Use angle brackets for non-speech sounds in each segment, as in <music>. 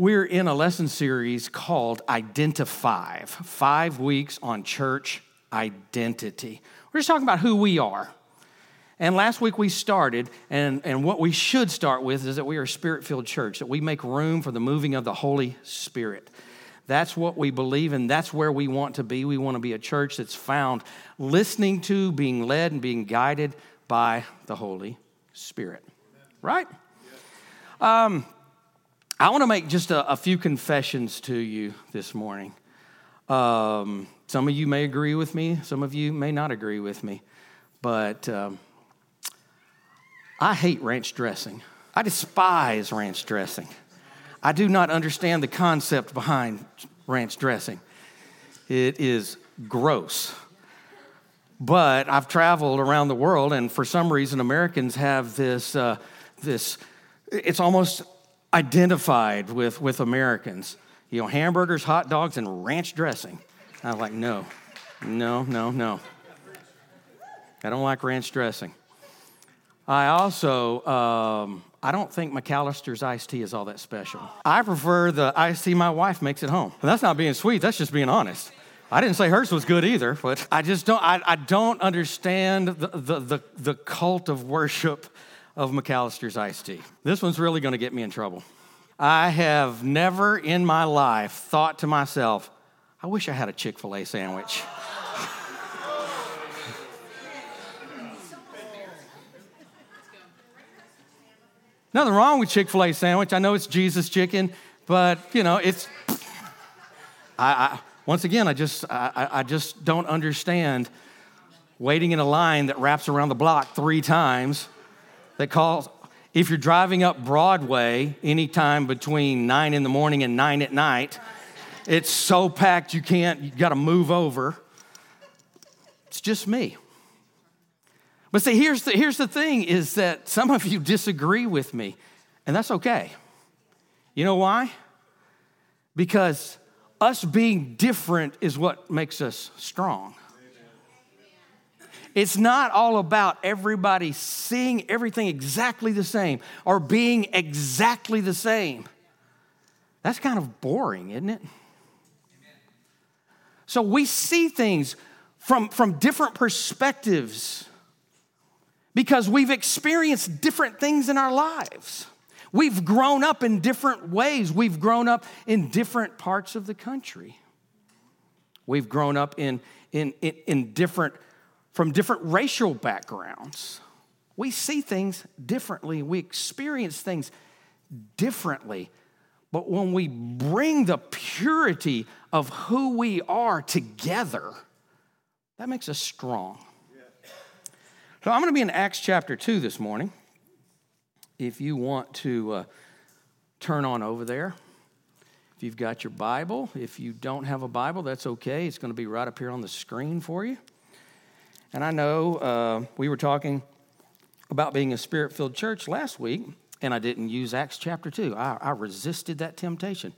We're in a lesson series called Identify five weeks on church identity. We're just talking about who we are. And last week we started, and, and what we should start with is that we are a spirit filled church, that we make room for the moving of the Holy Spirit. That's what we believe, and that's where we want to be. We want to be a church that's found listening to, being led, and being guided by the Holy Spirit. Right? Um, I want to make just a, a, few confessions to you this morning. Um, some of you may agree with me, some of you may not agree with me, but um, I hate ranch dressing. I despise ranch dressing. I do not understand the concept behind ranch dressing. It is gross. But I've traveled around the world, and for some reason, Americans have this, uh, this it's almost identified with, with Americans. You know, hamburgers, hot dogs, and ranch dressing. I am like, no, no, no, no. I don't like ranch dressing. I also, um, I don't think McAlister's iced tea is all that special. I prefer the iced tea my wife makes at home. And that's not being sweet, that's just being honest. I didn't say hers was good either, but I just don't, I, I don't understand the, the, the, the cult of worship of McAlister's iced tea. This one's really going to get me in trouble. I have never in my life thought to myself, I wish I had a Chick fil A sandwich. <laughs> Nothing wrong with Chick fil A sandwich. I know it's Jesus chicken, but you know, it's. I, I once again, I just, I, I just don't understand waiting in a line that wraps around the block three times that calls, if you're driving up Broadway anytime between nine in the morning and nine at night, it's so packed you can't, you gotta move over. It's just me. But see, here's the, here's the thing is that some of you disagree with me, and that's okay. You know why? Because us being different is what makes us strong. It's not all about everybody seeing everything exactly the same or being exactly the same. That's kind of boring, isn't it? So we see things from, from different perspectives because we've experienced different things in our lives. We've grown up in different ways. We've grown up in different parts of the country. We've grown up in, in, in, in different from different racial backgrounds. We see things differently, we experience things differently. But when we bring the purity of who we are together, that makes us strong. So I'm going to be in Acts chapter 2 this morning. If you want to uh, turn on over there, if you've got your Bible, if you don't have a Bible, that's okay. It's going to be right up here on the screen for you. And I know uh, we were talking about being a spirit filled church last week, and I didn't use Acts chapter 2. I, I resisted that temptation.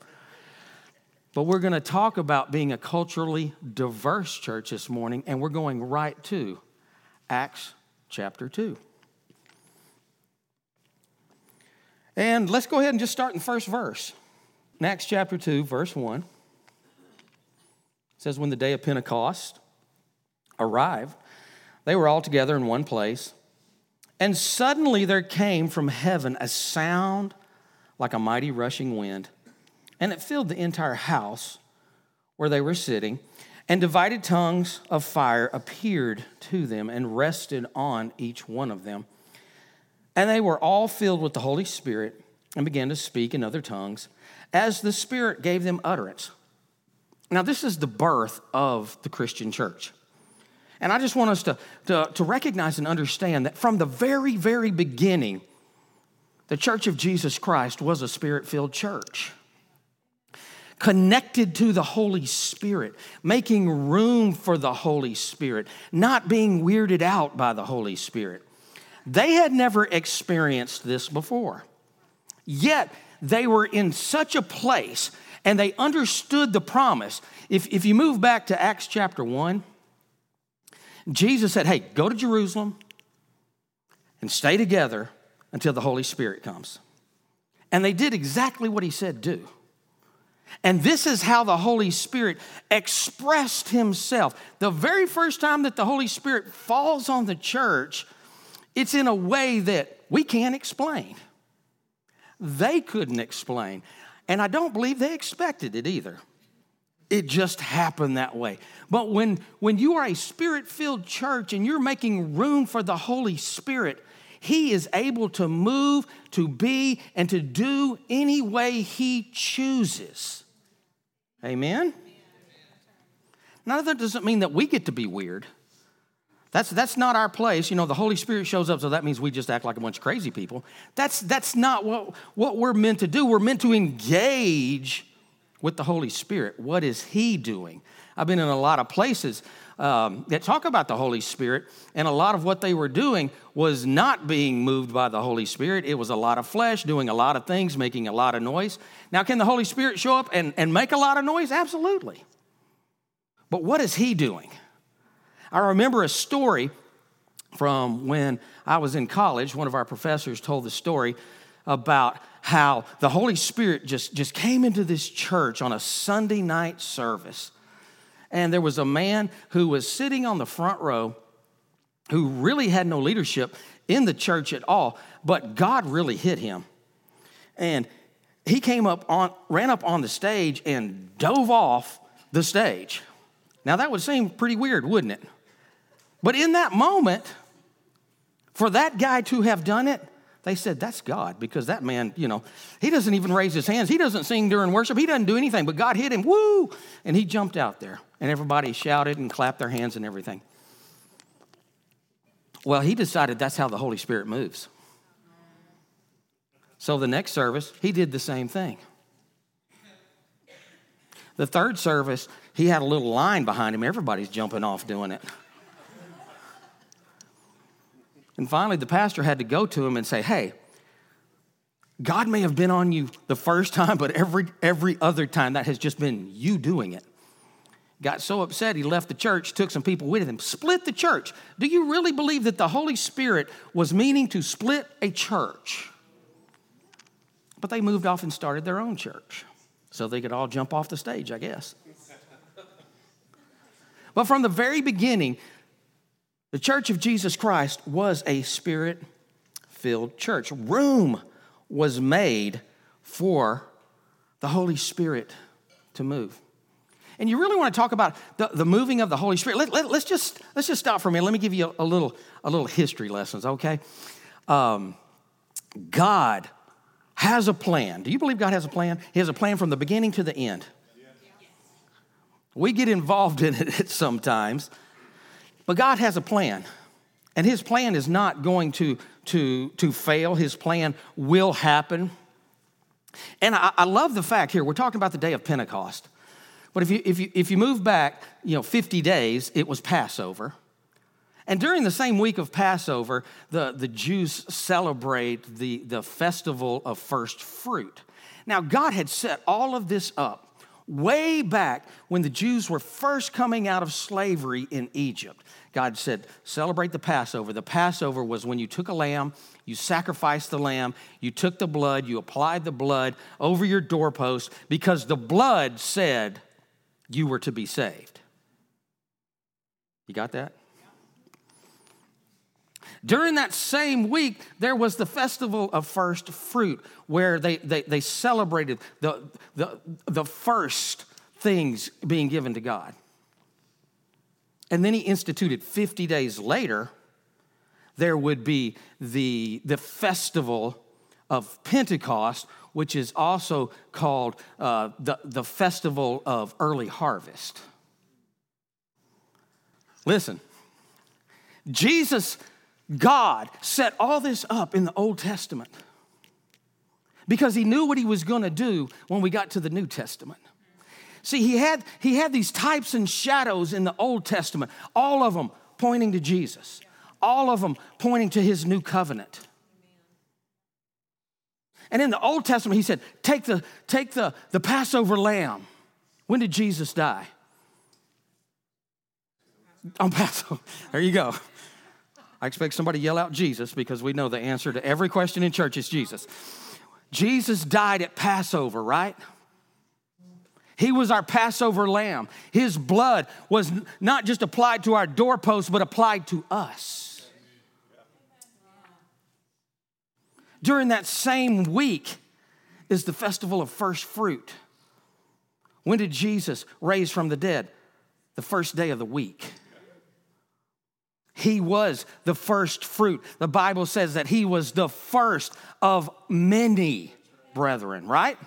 But we're going to talk about being a culturally diverse church this morning, and we're going right to Acts chapter 2. And let's go ahead and just start in the first verse. In Acts chapter 2, verse 1, it says, When the day of Pentecost arrived, they were all together in one place. And suddenly there came from heaven a sound like a mighty rushing wind, and it filled the entire house where they were sitting. And divided tongues of fire appeared to them and rested on each one of them. And they were all filled with the Holy Spirit and began to speak in other tongues as the Spirit gave them utterance. Now, this is the birth of the Christian church. And I just want us to, to, to recognize and understand that from the very, very beginning, the Church of Jesus Christ was a spirit filled church. Connected to the Holy Spirit, making room for the Holy Spirit, not being weirded out by the Holy Spirit. They had never experienced this before. Yet they were in such a place and they understood the promise. If, if you move back to Acts chapter 1, Jesus said, Hey, go to Jerusalem and stay together until the Holy Spirit comes. And they did exactly what he said do. And this is how the Holy Spirit expressed himself. The very first time that the Holy Spirit falls on the church, it's in a way that we can't explain. They couldn't explain. And I don't believe they expected it either. It just happened that way. But when, when you are a spirit filled church and you're making room for the Holy Spirit, He is able to move, to be, and to do any way He chooses. Amen? Now, that doesn't mean that we get to be weird. That's, that's not our place. You know, the Holy Spirit shows up, so that means we just act like a bunch of crazy people. That's, that's not what, what we're meant to do. We're meant to engage with the Holy Spirit. What is He doing? I've been in a lot of places um, that talk about the Holy Spirit, and a lot of what they were doing was not being moved by the Holy Spirit. It was a lot of flesh, doing a lot of things, making a lot of noise. Now, can the Holy Spirit show up and, and make a lot of noise? Absolutely. But what is He doing? I remember a story from when I was in college. One of our professors told the story about how the Holy Spirit just, just came into this church on a Sunday night service. And there was a man who was sitting on the front row who really had no leadership in the church at all, but God really hit him. And he came up on, ran up on the stage and dove off the stage. Now that would seem pretty weird, wouldn't it? But in that moment, for that guy to have done it, they said, That's God, because that man, you know, he doesn't even raise his hands. He doesn't sing during worship. He doesn't do anything, but God hit him, woo! And he jumped out there, and everybody shouted and clapped their hands and everything. Well, he decided that's how the Holy Spirit moves. So the next service, he did the same thing. The third service, he had a little line behind him. Everybody's jumping off doing it. And finally, the pastor had to go to him and say, Hey, God may have been on you the first time, but every, every other time that has just been you doing it. Got so upset, he left the church, took some people with him, split the church. Do you really believe that the Holy Spirit was meaning to split a church? But they moved off and started their own church so they could all jump off the stage, I guess. But from the very beginning, the church of Jesus Christ was a spirit filled church. Room was made for the Holy Spirit to move. And you really want to talk about the, the moving of the Holy Spirit. Let, us let, just, let's just stop for a minute. Let me give you a, a little, a little history lessons, okay? Um, God has a plan. Do you believe God has a plan? He has a plan from the beginning to the end. We get involved in it <laughs> sometimes but God has a plan. And his plan is not going to, to, to fail. His plan will happen. And I, I love the fact here, we're talking about the day of Pentecost. But if you, if you, if you move back, you know, 50 days, it was Passover. And during the same week of Passover, the, the Jews celebrate the, the festival of first fruit. Now, God had set all of this up way back when the Jews were first coming out of slavery in Egypt. God said, celebrate the Passover. The Passover was when you took a lamb, you sacrificed the lamb, you took the blood, you applied the blood over your doorpost because the blood said you were to be saved. You got that? During that same week, there was the festival of first fruit where they, they, they celebrated the, the, the first things being given to God. And then he instituted 50 days later, there would be the, the festival of Pentecost, which is also called uh, the, the festival of early harvest. Listen, Jesus God set all this up in the Old Testament because he knew what he was going to do when we got to the New Testament. See, he had, he had these types and shadows in the Old Testament, all of them pointing to Jesus, all of them pointing to his new covenant. And in the Old Testament, he said, take the, take the, the Passover lamb. When did Jesus die? On Passover. There you go. I expect somebody to yell out Jesus because we know the answer to every question in church is Jesus. Jesus died at Passover, right? He was our Passover lamb. His blood was not just applied to our doorposts, but applied to us. During that same week is the festival of first fruit. When did Jesus raise from the dead? The first day of the week. He was the first fruit. The Bible says that he was the first of many brethren, right?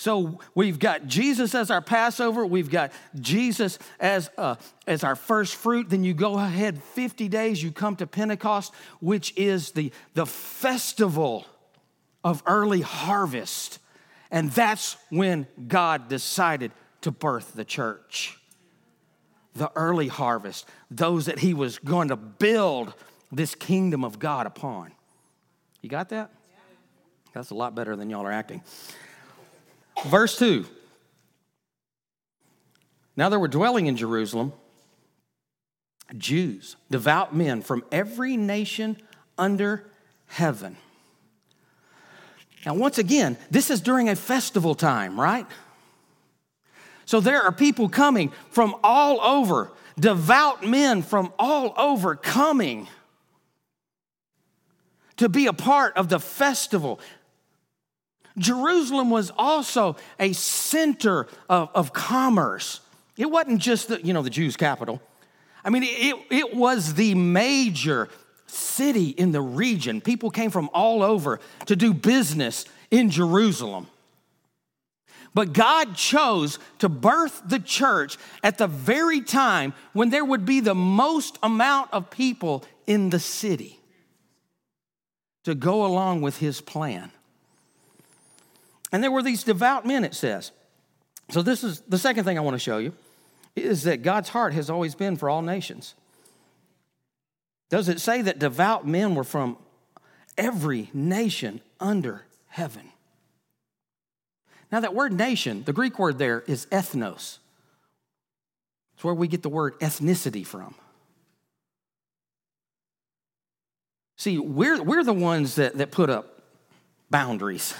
So we've got Jesus as our Passover, we've got Jesus as, uh, as our first fruit. Then you go ahead 50 days, you come to Pentecost, which is the, the festival of early harvest. And that's when God decided to birth the church. The early harvest, those that He was going to build this kingdom of God upon. You got that? That's a lot better than y'all are acting. Verse 2 Now there were dwelling in Jerusalem Jews, devout men from every nation under heaven. Now, once again, this is during a festival time, right? So there are people coming from all over, devout men from all over coming to be a part of the festival. Jerusalem was also a center of, of commerce. It wasn't just the, you know, the Jews' capital. I mean, it, it was the major city in the region. People came from all over to do business in Jerusalem. But God chose to birth the church at the very time when there would be the most amount of people in the city to go along with his plan. And there were these devout men, it says. So, this is the second thing I want to show you is that God's heart has always been for all nations. Does it say that devout men were from every nation under heaven? Now, that word nation, the Greek word there is ethnos. It's where we get the word ethnicity from. See, we're, we're the ones that, that put up boundaries.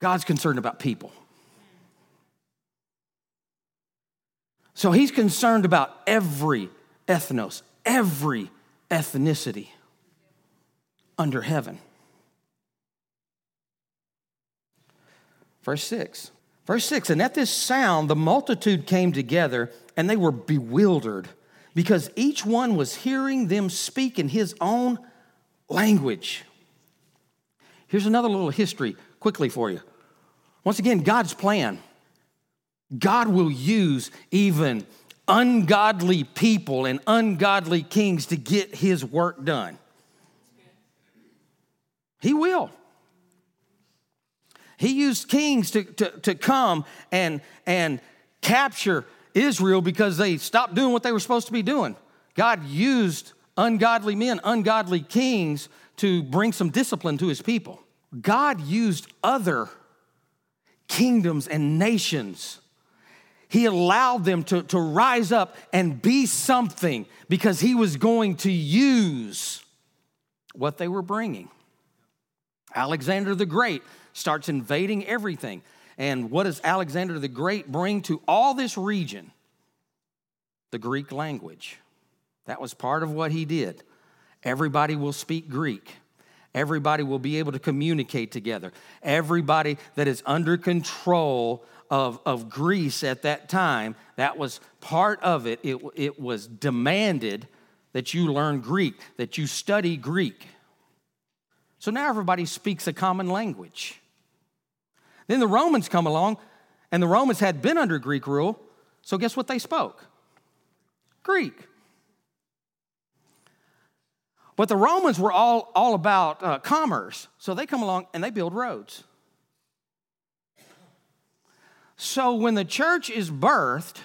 God's concerned about people. So he's concerned about every ethnos, every ethnicity under heaven. Verse 6. Verse 6 And at this sound, the multitude came together and they were bewildered because each one was hearing them speak in his own language. Here's another little history quickly for you. Once again, God's plan. God will use even ungodly people and ungodly kings to get his work done. He will. He used kings to, to, to come and, and capture Israel because they stopped doing what they were supposed to be doing. God used ungodly men, ungodly kings to bring some discipline to his people. God used other kingdoms and nations. He allowed them to, to rise up and be something because he was going to use what they were bringing. Alexander the Great starts invading everything. And what does Alexander the Great bring to all this region? The Greek language. That was part of what he did. Everybody will speak Greek. Everybody will be able to communicate together. Everybody that is under control of, of Greece at that time, that was part of it. it. It was demanded that you learn Greek, that you study Greek. So now everybody speaks a common language. Then the Romans come along, and the Romans had been under Greek rule, so guess what they spoke? Greek. But the Romans were all, all about uh, commerce, so they come along and they build roads. So when the church is birthed,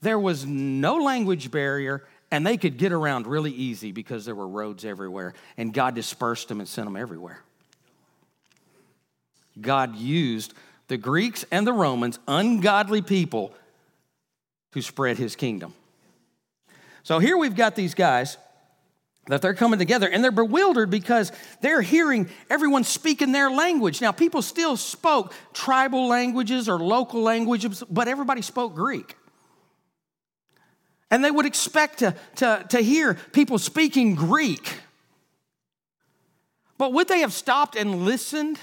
there was no language barrier and they could get around really easy because there were roads everywhere and God dispersed them and sent them everywhere. God used the Greeks and the Romans, ungodly people, to spread his kingdom. So here we've got these guys that they're coming together and they're bewildered because they're hearing everyone speaking their language. Now, people still spoke tribal languages or local languages, but everybody spoke Greek. And they would expect to, to, to hear people speaking Greek. But would they have stopped and listened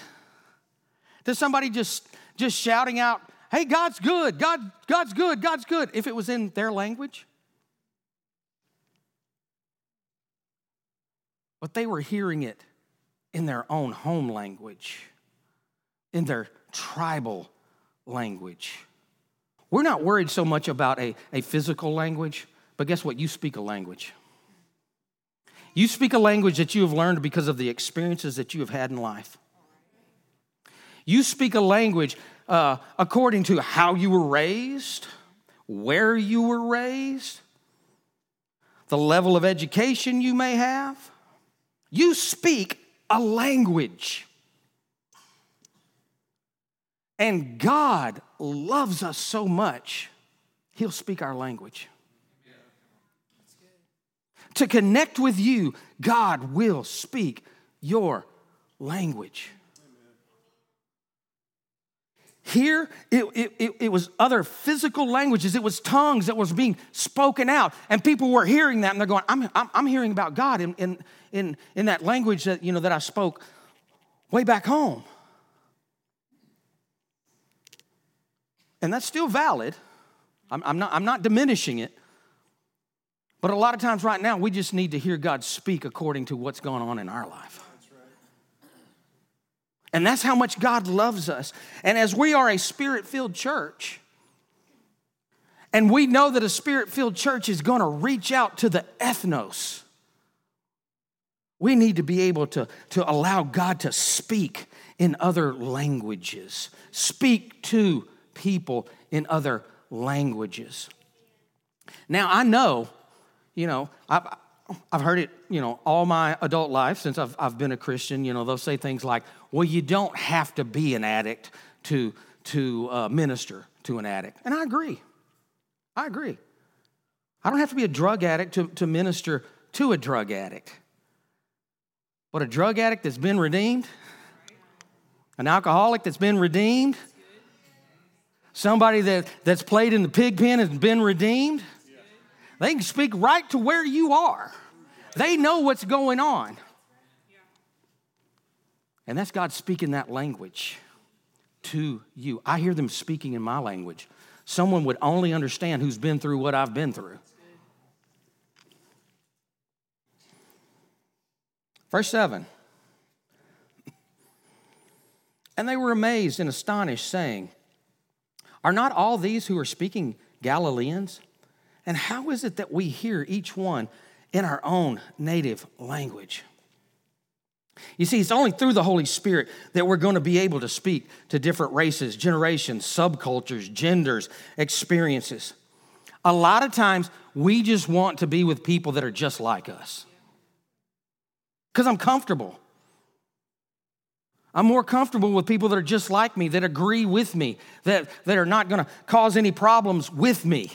to somebody just, just shouting out, hey, God's good, God, God's good, God's good, if it was in their language? But they were hearing it in their own home language, in their tribal language. We're not worried so much about a, a physical language, but guess what? You speak a language. You speak a language that you have learned because of the experiences that you have had in life. You speak a language uh, according to how you were raised, where you were raised, the level of education you may have. You speak a language. And God loves us so much, He'll speak our language. To connect with you, God will speak your language. Here, it, it, it, was other physical languages. It was tongues that was being spoken out. And people were hearing that and they're going, I'm, I'm, I'm hearing about God in, in, in, in that language that, you know, that I spoke way back home. And that's still valid. I'm, I'm, not, I'm not diminishing it. But a lot of times right now, we just need to hear God speak according to what's going on in our life. And that's how much God loves us. And as we are a spirit filled church, and we know that a spirit filled church is going to reach out to the ethnos, we need to be able to, to allow God to speak in other languages, speak to people in other languages. Now, I know, you know, I've, I've heard it, you know, all my adult life since I've, I've been a Christian. You know, they'll say things like, well, you don't have to be an addict to, to uh, minister to an addict. And I agree. I agree. I don't have to be a drug addict to, to minister to a drug addict. But a drug addict that's been redeemed, an alcoholic that's been redeemed, somebody that, that's played in the pig pen has been redeemed, they can speak right to where you are. They know what's going on. And that's God speaking that language to you. I hear them speaking in my language. Someone would only understand who's been through what I've been through. Verse 7. And they were amazed and astonished, saying, Are not all these who are speaking Galileans? And how is it that we hear each one in our own native language? You see, it's only through the Holy Spirit that we're going to be able to speak to different races, generations, subcultures, genders, experiences. A lot of times, we just want to be with people that are just like us because I'm comfortable. I'm more comfortable with people that are just like me, that agree with me, that, that are not going to cause any problems with me.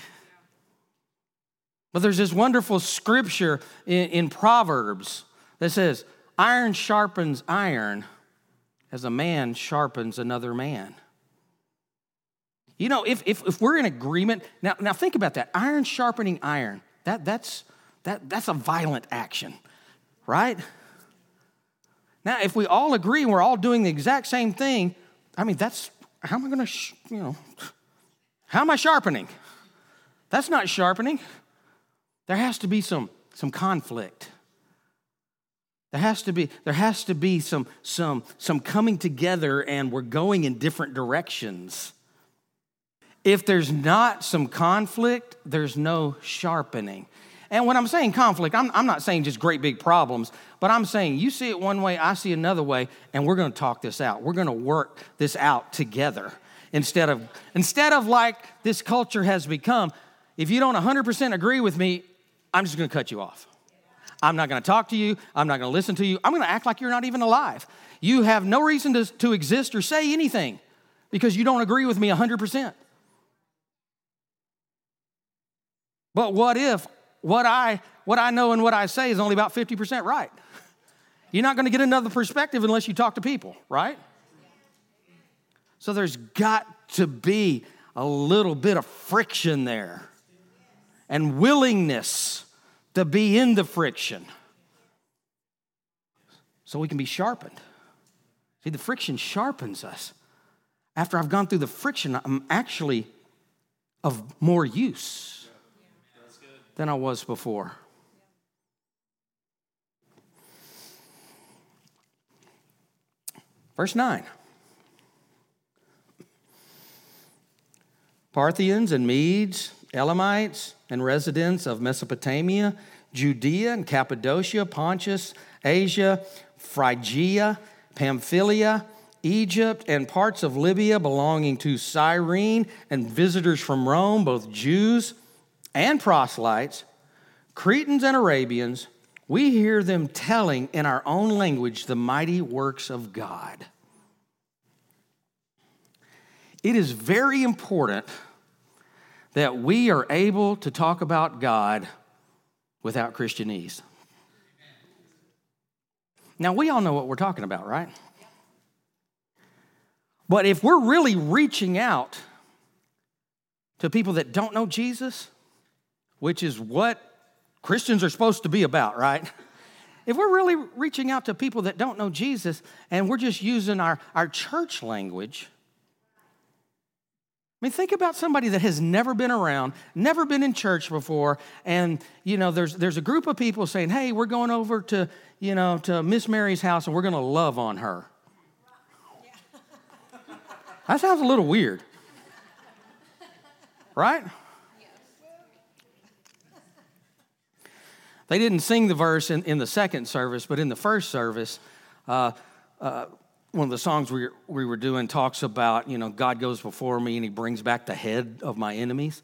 But there's this wonderful scripture in, in Proverbs that says, Iron sharpens iron as a man sharpens another man. You know, if, if, if we're in agreement, now, now think about that. Iron sharpening iron, that, that's, that, that's a violent action, right? Now, if we all agree and we're all doing the exact same thing, I mean, that's, how am I gonna, sh- you know, how am I sharpening? That's not sharpening. There has to be some, some conflict. There has to be, there has to be some, some, some coming together and we're going in different directions. If there's not some conflict, there's no sharpening. And when I'm saying conflict, I'm, I'm not saying just great big problems, but I'm saying you see it one way, I see another way, and we're gonna talk this out. We're gonna work this out together. Instead of, instead of like this culture has become, if you don't 100% agree with me, I'm just gonna cut you off. I'm not gonna talk to you. I'm not gonna listen to you. I'm gonna act like you're not even alive. You have no reason to, to exist or say anything because you don't agree with me 100%. But what if what I, what I know and what I say is only about 50% right. You're not going to get another perspective unless you talk to people, right? So there's got to be a little bit of friction there and willingness to be in the friction so we can be sharpened. See, the friction sharpens us. After I've gone through the friction, I'm actually of more use than I was before. Verse 9 Parthians and Medes, Elamites, and residents of Mesopotamia, Judea and Cappadocia, Pontus, Asia, Phrygia, Pamphylia, Egypt, and parts of Libya belonging to Cyrene, and visitors from Rome, both Jews and proselytes, Cretans and Arabians, we hear them telling in our own language the mighty works of God. It is very important that we are able to talk about God without Christianese. Now, we all know what we're talking about, right? But if we're really reaching out to people that don't know Jesus, which is what Christians are supposed to be about, right? If we're really reaching out to people that don't know Jesus and we're just using our, our church language, I mean, think about somebody that has never been around, never been in church before, and you know, there's there's a group of people saying, "Hey, we're going over to you know to Miss Mary's house and we're going to love on her." <laughs> That sounds a little weird, right? They didn't sing the verse in, in the second service, but in the first service, uh, uh, one of the songs we, we were doing talks about, you know, God goes before me and he brings back the head of my enemies.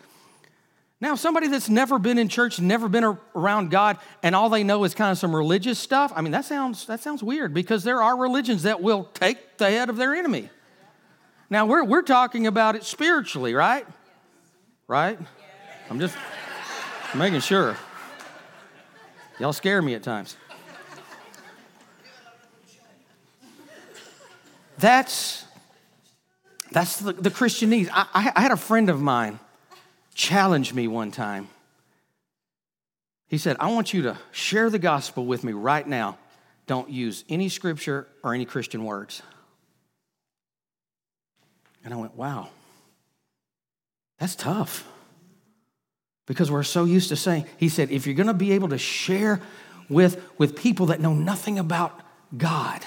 Now, somebody that's never been in church, never been around God, and all they know is kind of some religious stuff, I mean, that sounds, that sounds weird because there are religions that will take the head of their enemy. Now, we're, we're talking about it spiritually, right? Right? I'm just making sure. Y'all scare me at times. That's, that's the, the Christianese. I, I had a friend of mine challenge me one time. He said, I want you to share the gospel with me right now. Don't use any scripture or any Christian words. And I went, wow, that's tough. Because we're so used to saying, he said, if you're going to be able to share with, with people that know nothing about God,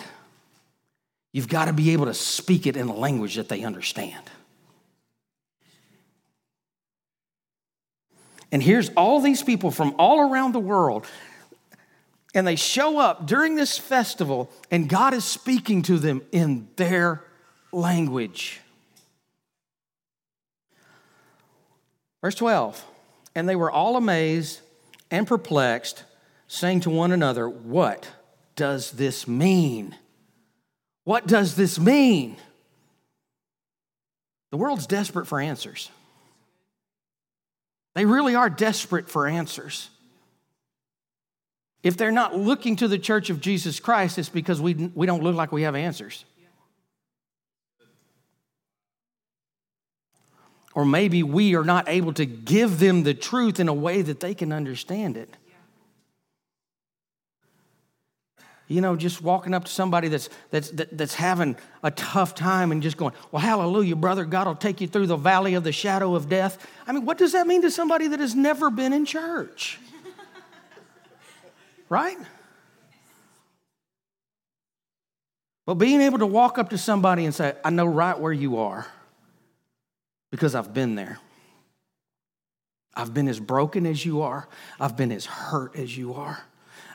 You've got to be able to speak it in a language that they understand. And here's all these people from all around the world, and they show up during this festival, and God is speaking to them in their language. Verse 12 And they were all amazed and perplexed, saying to one another, What does this mean? What does this mean? The world's desperate for answers. They really are desperate for answers. If they're not looking to the church of Jesus Christ, it's because we, we don't look like we have answers. Or maybe we are not able to give them the truth in a way that they can understand it. You know, just walking up to somebody that's, that's, that's having a tough time and just going, well, hallelujah, brother, God will take you through the valley of the shadow of death. I mean, what does that mean to somebody that has never been in church? <laughs> right? But being able to walk up to somebody and say, I know right where you are because I've been there. I've been as broken as you are, I've been as hurt as you are.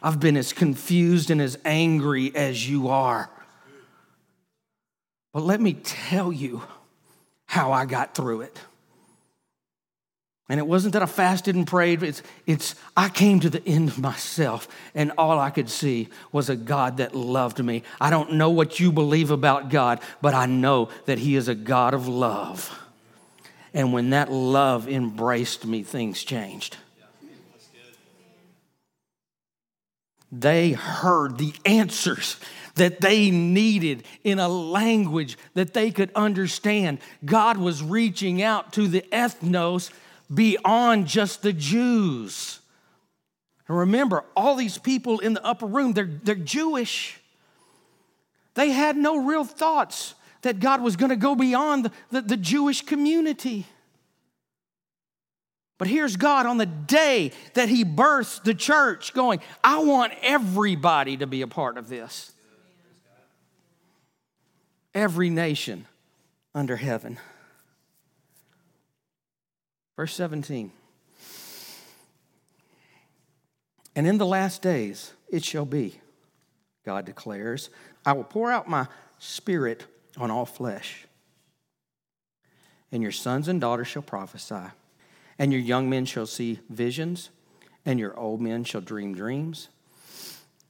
I've been as confused and as angry as you are. But let me tell you how I got through it. And it wasn't that I fasted and prayed, it's, it's I came to the end of myself, and all I could see was a God that loved me. I don't know what you believe about God, but I know that He is a God of love. And when that love embraced me, things changed. They heard the answers that they needed in a language that they could understand. God was reaching out to the ethnos beyond just the Jews. And remember, all these people in the upper room, they're, they're Jewish. They had no real thoughts that God was going to go beyond the, the, the Jewish community. But here's God on the day that He births the church going, I want everybody to be a part of this. Every nation under heaven. Verse 17. And in the last days it shall be, God declares, I will pour out my spirit on all flesh, and your sons and daughters shall prophesy and your young men shall see visions, and your old men shall dream dreams.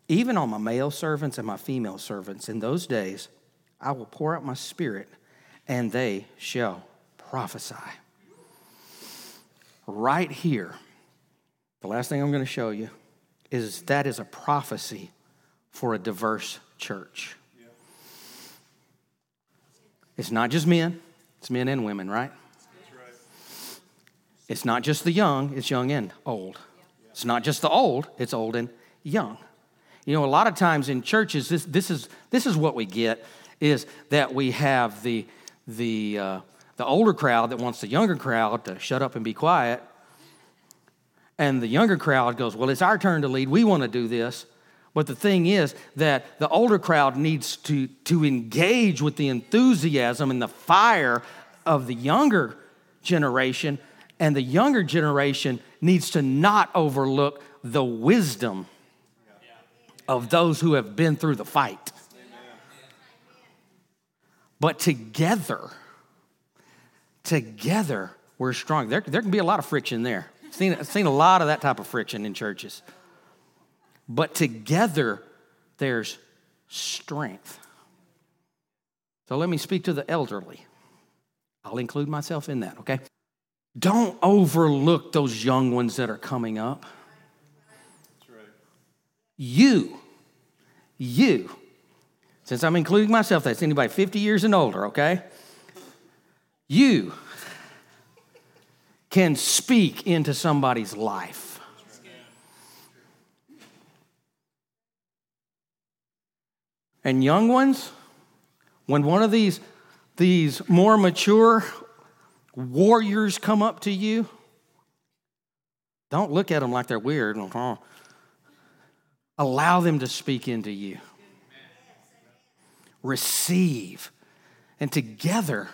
Even on my male servants and my female servants, in those days I will pour out my spirit, and they shall prophesy. Right here, the last thing I'm going to show you is that is a prophecy for a diverse church. It's not just men, it's men and women, right? It's not just the young, it's young and old. It's not just the old, it's old and young. You know, a lot of times in churches, this, this, is, this is what we get is that we have the, the, uh, the older crowd that wants the younger crowd to shut up and be quiet. And the younger crowd goes, Well, it's our turn to lead. We want to do this. But the thing is that the older crowd needs to, to engage with the enthusiasm and the fire of the younger generation and the younger generation needs to not overlook the wisdom of those who have been through the fight. But together, together, we're strong. There, there can be a lot of friction there. I've seen, I've seen a lot of that type of friction in churches. But together, there's strength. So let me speak to the elderly. I'll include myself in that, okay? Don't overlook those young ones that are coming up. You, you, since I'm including myself, that's anybody 50 years and older, okay? You can speak into somebody's life. And young ones, when one of these, these more mature warriors come up to you, don't look at them like they're weird. <laughs> Allow them to speak into you. Receive. And together,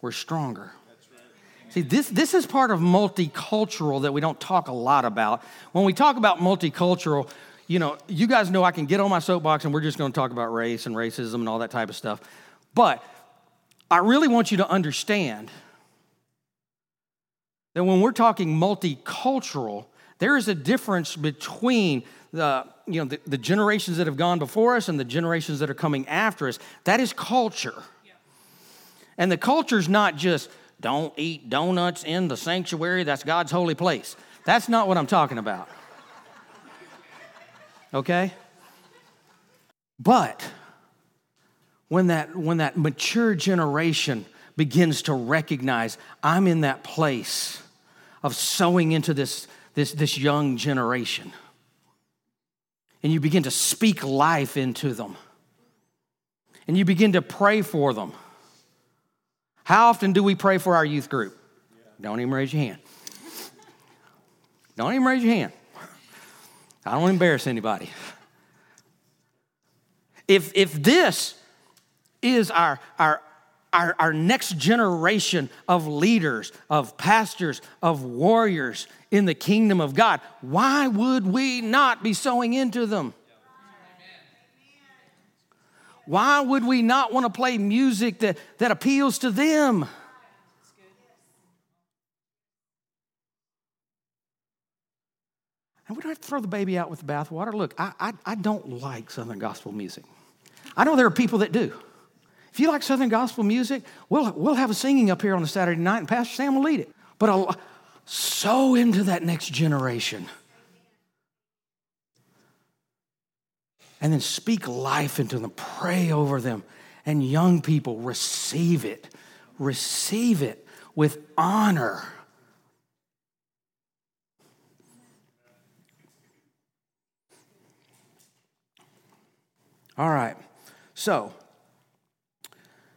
we're stronger. See, this, this is part of multicultural that we don't talk a lot about. When we talk about multicultural, you know, you guys know I can get on my soapbox and we're just going to talk about race and racism and all that type of stuff. But I really want you to understand that when we're talking multicultural, there is a difference between the, you know, the, the, generations that have gone before us and the generations that are coming after us. That is culture. And the culture is not just don't eat donuts in the sanctuary, that's God's holy place. That's not what I'm talking about. Okay? But when that, when that mature generation begins to recognize I'm in that place of sowing into this, this, this young generation. And you begin to speak life into them. And you begin to pray for them. How often do we pray for our youth group? Don't even raise your hand. Don't even raise your hand. I don't embarrass anybody. If, if this is our, our, our, our next generation of leaders, of pastors, of warriors in the kingdom of God, why would we not be sowing into them? Why would we not want to play music that, that appeals to them? And we don't have to throw the baby out with the bathwater. Look, I, I, I don't like Southern gospel music. I know there are people that do. If you like Southern gospel music, we'll, we'll have a singing up here on a Saturday night, and Pastor Sam will lead it. But I'll sow into that next generation. and then speak life into them, pray over them. And young people, receive it. Receive it with honor. All right. So,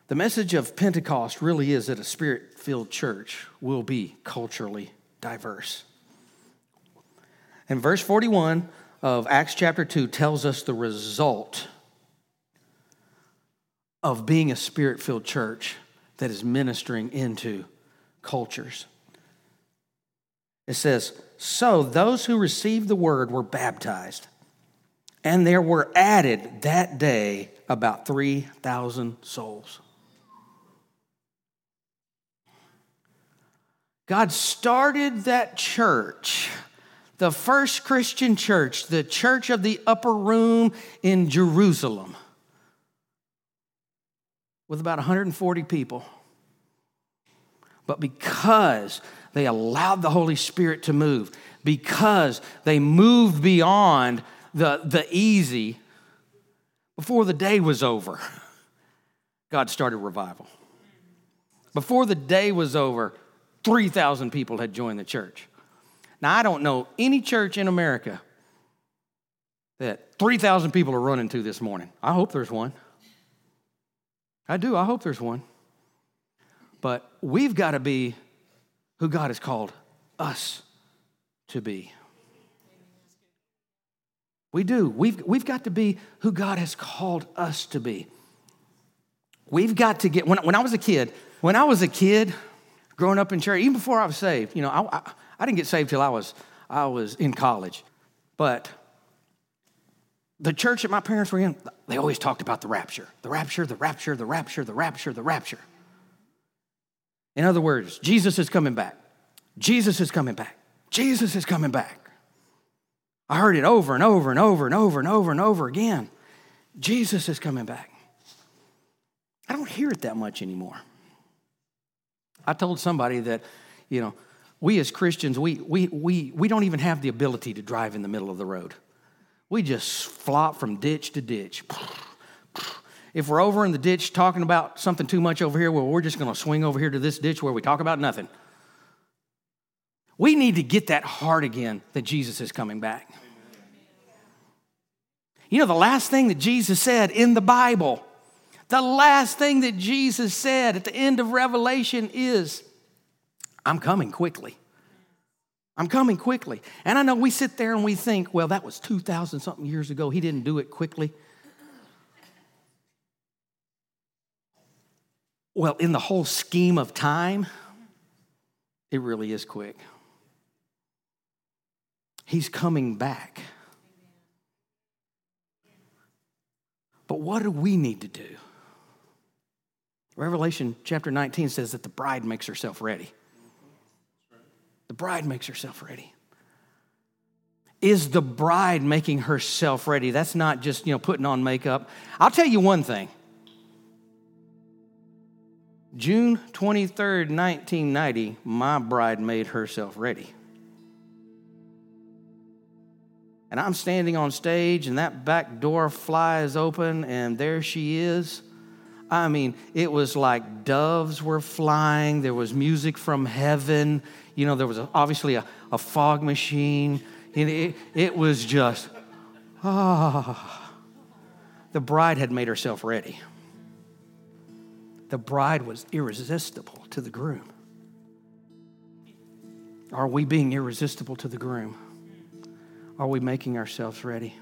the message of Pentecost really is that a spirit filled church will be culturally diverse. And verse 41 of Acts chapter 2 tells us the result of being a spirit filled church that is ministering into cultures. It says, So those who received the word were baptized, and there were added that day about 3,000 souls. God started that church, the first Christian church, the church of the upper room in Jerusalem, with about 140 people. But because they allowed the Holy Spirit to move, because they moved beyond the, the easy, before the day was over, God started revival. Before the day was over, 3,000 people had joined the church. Now, I don't know any church in America that 3,000 people are running to this morning. I hope there's one. I do. I hope there's one. But we've got to be who God has called us to be. We do. We've, we've got to be who God has called us to be. We've got to get, when, when I was a kid, when I was a kid, growing up in church, even before I was saved, you know, I, I, I didn't get saved till I was, I was in college. But the church that my parents were in, they always talked about the rapture, the rapture, the rapture, the rapture, the rapture, the rapture. In other words, Jesus is coming back. Jesus is coming back. Jesus is coming back. I heard it over and over and over and over and over and over again. Jesus is coming back. I don't hear it that much anymore. I told somebody that, you know, we as Christians, we, we, we, we don't even have the ability to drive in the middle of the road. We just flop from ditch to ditch. If we're over in the ditch talking about something too much over here, well, we're just going to swing over here to this ditch where we talk about nothing. We need to get that heart again that Jesus is coming back. You know, the last thing that Jesus said in the Bible the last thing that Jesus said at the end of Revelation is, I'm coming quickly. I'm coming quickly. And I know we sit there and we think, well, that was 2,000 something years ago. He didn't do it quickly. Well, in the whole scheme of time, it really is quick. He's coming back. But what do we need to do? Revelation chapter 19 says that the bride makes herself ready. The bride makes herself ready. Is the bride making herself ready? That's not just, you know, putting on makeup. I'll tell you one thing. June 23rd, 1990, my bride made herself ready. And I'm standing on stage, and that back door flies open, and there she is I mean, it was like doves were flying. There was music from heaven. You know, there was a, obviously a, a, fog machine. It, it, it was just, ah. Oh. The bride had made herself ready. The bride was irresistible to the groom. Are we being irresistible to the groom? Are we making ourselves ready?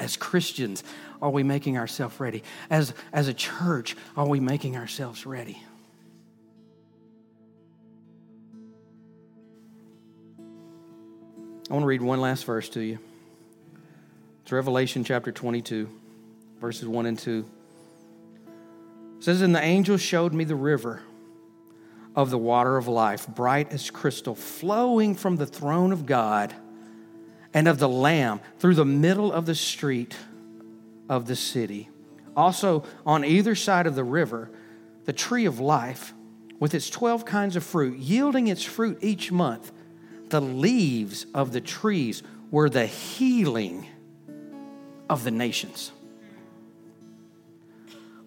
As Christians, are we making ourselves ready? As, as a church, are we making ourselves ready? I want to read one last verse to you. It's Revelation chapter 22, verses 1 and 2. It says, And the angel showed me the river of the water of life, bright as crystal, flowing from the throne of God and of the Lamb through the middle of the street of the city. Also, on either side of the river, the tree of life with its 12 kinds of fruit, yielding its fruit each month. The leaves of the trees were the healing of the nations.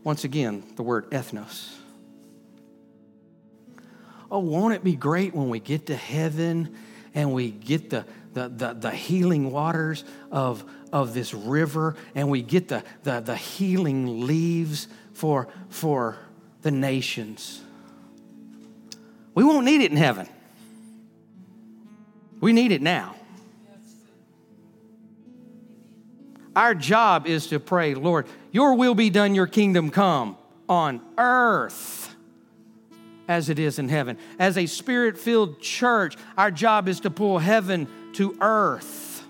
Once again, the word ethnos. Oh, won't it be great when we get to heaven and we get the, the, the, the, healing waters of, of this river and we get the, the, the healing leaves for, for the nations? We won't need it in heaven. We need it now. Our job is to pray, Lord, your will be done, your kingdom come on earth as it is in heaven. As a spirit filled church, our job is to pull heaven to earth.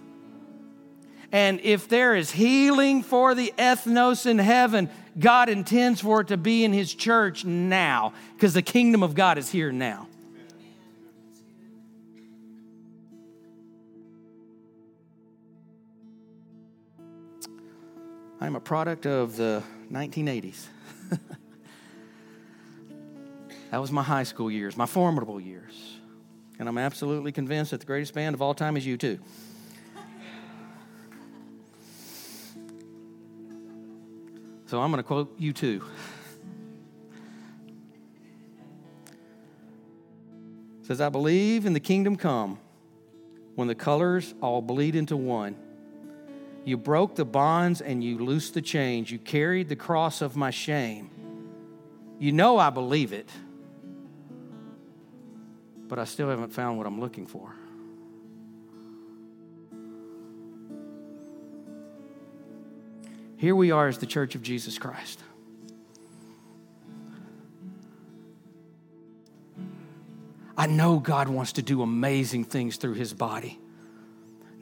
And if there is healing for the ethnos in heaven, God intends for it to be in His church now, because the kingdom of God is here now. I'm a product of the 1980s. <laughs> that was my high school years, my formidable years. And I'm absolutely convinced that the greatest band of all time is U2. So I'm going to quote U2. says, I believe in the kingdom come when the colors all bleed into one you broke the bonds and you loosed the chains. You carried the cross of my shame. You know I believe it, but I still haven't found what I'm looking for. Here we are as the church of Jesus Christ. I know God wants to do amazing things through his body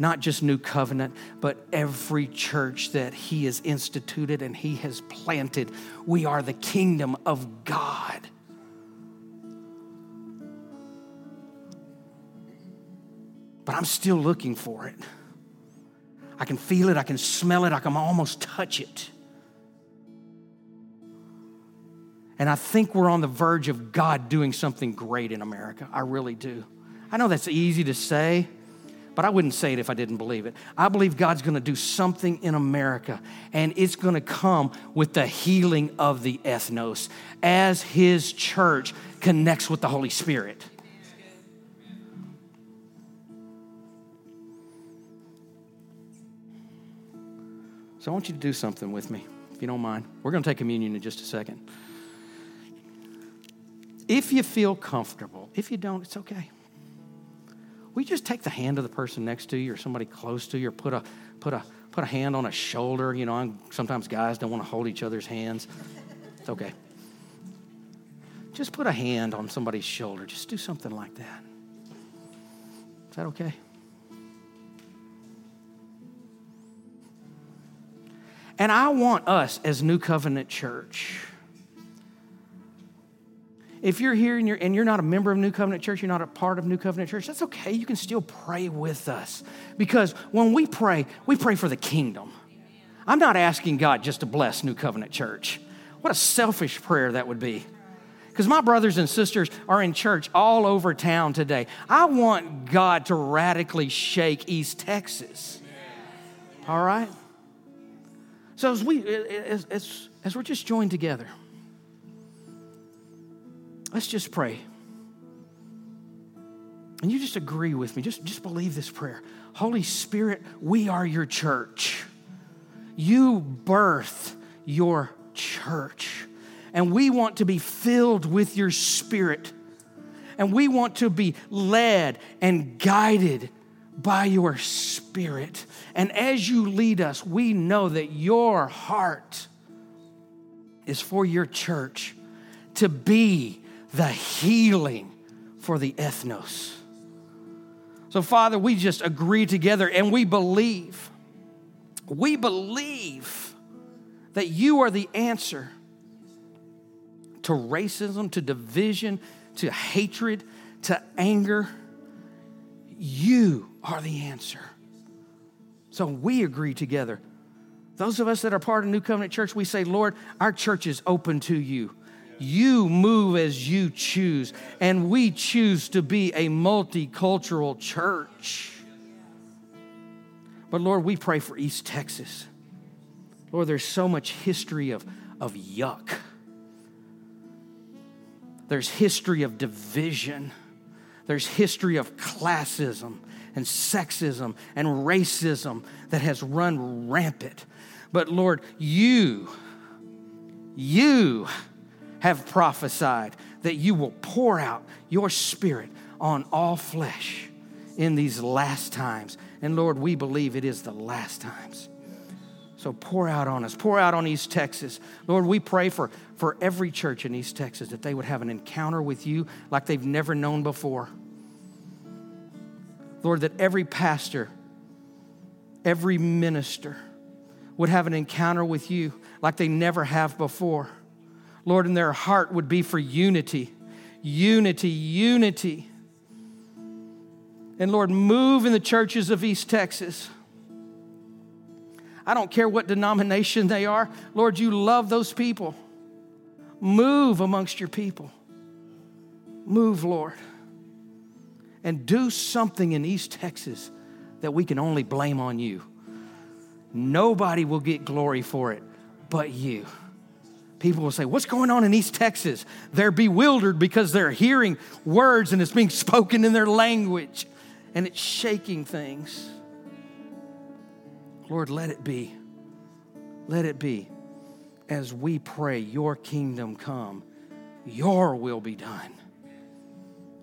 not just New Covenant, but every church that He has instituted and He has planted. We are the kingdom of God. But I'm still looking for it. I can feel it, I can smell it, I can almost touch it. And I think we're on the verge of God doing something great in America. I really do. I know that's easy to say but I wouldn't say it if I didn't believe it. I believe God's to do something in America, and it's to come with the healing of the ethnos as His church connects with the Holy Spirit. So I want you to do something with me, if you don't mind. We're going to take communion in just a second. If you feel comfortable, if you don't, it's okay we just take the hand of the person next to you or somebody close to you or put a, put a, put a hand on a shoulder. You know, I'm, sometimes guys don't want to hold each other's hands. It's okay. Just put a hand on somebody's shoulder. Just do something like that. Is that okay? And I want us as New Covenant Church if you're here and you're, and you're not a member of New Covenant Church, you're not a part of New Covenant Church, that's okay. You can still pray with us. Because when we pray, we pray for the kingdom. I'm not asking God just to bless New Covenant Church. What a selfish prayer that would be. Because my brothers and sisters are in church all over town today. I want God to radically shake East Texas. All right? So as we as, as, as we're just joined together, Let's just pray. And you just agree with me. Just, just believe this prayer. Holy Spirit, we are your church. You birth your church. And we want to be filled with your spirit. And we want to be led and guided by your spirit. And as you lead us, we know that your heart is for your church to be the healing for the ethnos. So, Father, we just agree together and we believe, we believe that you are the answer to racism, to division, to hatred, to anger. You are the answer. So we agree together. Those of us that are part of New Covenant Church, we say, Lord, our church is open to you. You move as you choose, and we choose to be a multicultural church. But Lord, we pray for East Texas. Lord, there's so much history of, of yuck. There's history of division. There's history of classism and sexism and racism that has run rampant. But Lord, you, you have prophesied that you will pour out your spirit on all flesh in these last times. And Lord, we believe it is the last times. So pour out on us, pour out on East Texas. Lord, we pray for, for every church in East Texas that they would have an encounter with you like they've never known before. Lord, that every pastor, every minister would have an encounter with you like they never have before. Lord, and their heart would be for unity, unity, unity. And Lord, move in the churches of East Texas. I don't care what denomination they are. Lord, you love those people. Move amongst your people. Move, Lord and do something in East Texas that we can only blame on you. Nobody will get glory for it but you. People will say, What's going on in East Texas? They're bewildered because they're hearing words and it's being <laughs> spoken in their language and it's shaking things. Lord, let it be. Let it be as we pray, Your kingdom come, Your will be done